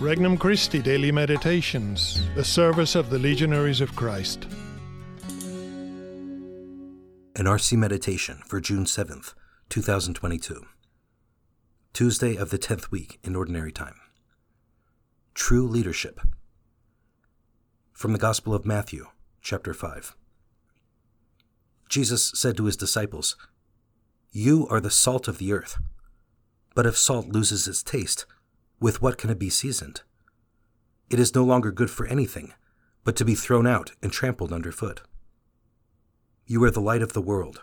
Regnum Christi Daily Meditations, the service of the Legionaries of Christ. An RC Meditation for June 7th, 2022. Tuesday of the 10th week in Ordinary Time. True Leadership. From the Gospel of Matthew, chapter 5. Jesus said to his disciples, You are the salt of the earth. But if salt loses its taste, with what can it be seasoned? It is no longer good for anything, but to be thrown out and trampled underfoot. You are the light of the world.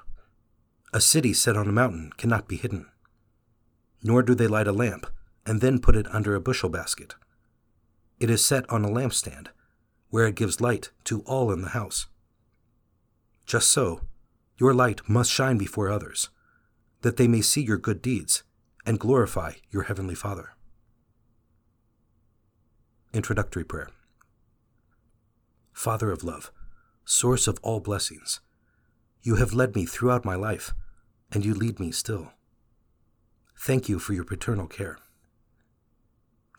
A city set on a mountain cannot be hidden. Nor do they light a lamp and then put it under a bushel basket. It is set on a lampstand, where it gives light to all in the house. Just so, your light must shine before others, that they may see your good deeds and glorify your heavenly Father. Introductory Prayer Father of love, source of all blessings, you have led me throughout my life, and you lead me still. Thank you for your paternal care.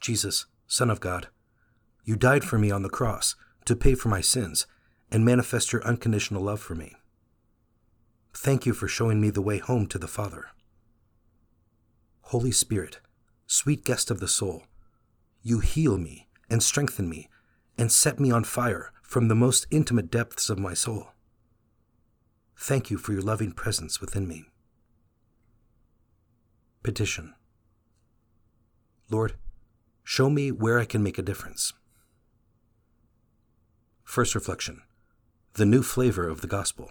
Jesus, Son of God, you died for me on the cross to pay for my sins and manifest your unconditional love for me. Thank you for showing me the way home to the Father. Holy Spirit, sweet guest of the soul, you heal me and strengthen me and set me on fire from the most intimate depths of my soul. Thank you for your loving presence within me. Petition Lord, show me where I can make a difference. First reflection The new flavor of the gospel.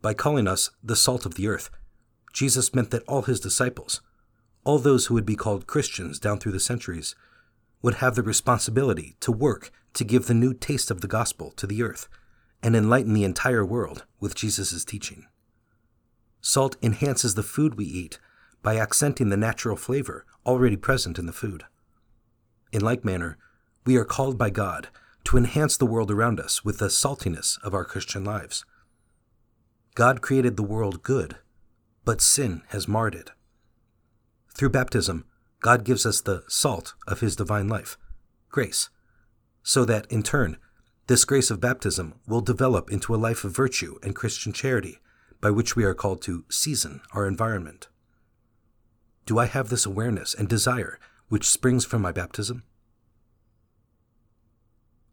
By calling us the salt of the earth, Jesus meant that all his disciples, all those who would be called Christians down through the centuries would have the responsibility to work to give the new taste of the gospel to the earth and enlighten the entire world with Jesus' teaching. Salt enhances the food we eat by accenting the natural flavor already present in the food. In like manner, we are called by God to enhance the world around us with the saltiness of our Christian lives. God created the world good, but sin has marred it. Through baptism, God gives us the salt of His divine life, grace, so that, in turn, this grace of baptism will develop into a life of virtue and Christian charity by which we are called to season our environment. Do I have this awareness and desire which springs from my baptism?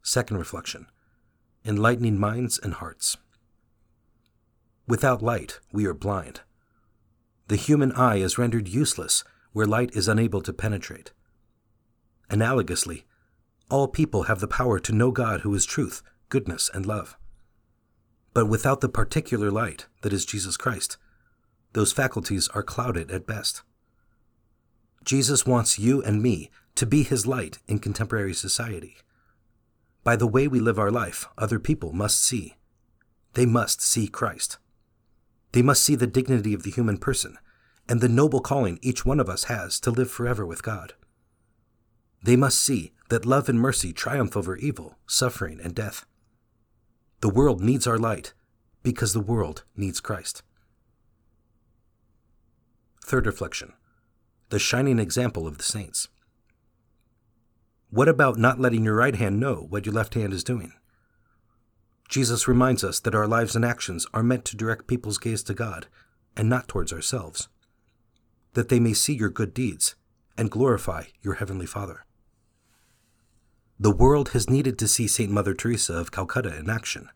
Second reflection Enlightening minds and hearts. Without light, we are blind. The human eye is rendered useless where light is unable to penetrate. Analogously, all people have the power to know God who is truth, goodness, and love. But without the particular light that is Jesus Christ, those faculties are clouded at best. Jesus wants you and me to be his light in contemporary society. By the way we live our life, other people must see. They must see Christ. They must see the dignity of the human person and the noble calling each one of us has to live forever with God. They must see that love and mercy triumph over evil, suffering, and death. The world needs our light because the world needs Christ. Third reflection the shining example of the saints. What about not letting your right hand know what your left hand is doing? Jesus reminds us that our lives and actions are meant to direct people's gaze to God and not towards ourselves that they may see your good deeds and glorify your Heavenly Father. The world has needed to see St. Mother Teresa of Calcutta in action.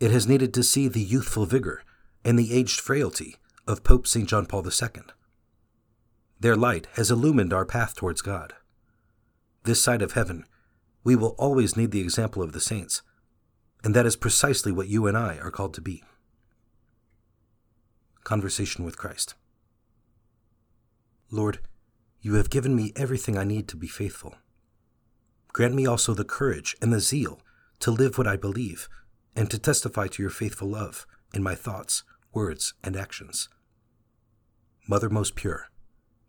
It has needed to see the youthful vigor and the aged frailty of Pope St. John Paul II. Their light has illumined our path towards God. This side of heaven, we will always need the example of the saints, and that is precisely what you and I are called to be. Conversation with Christ. Lord, you have given me everything I need to be faithful. Grant me also the courage and the zeal to live what I believe and to testify to your faithful love in my thoughts, words, and actions. Mother most pure,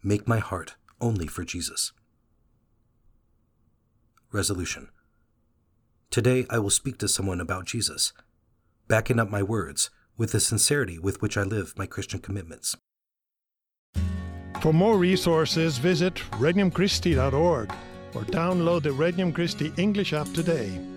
make my heart only for Jesus. Resolution Today I will speak to someone about Jesus, backing up my words with the sincerity with which I live my Christian commitments. For more resources, visit regnumchristi.org or download the Regnum Christi English app today.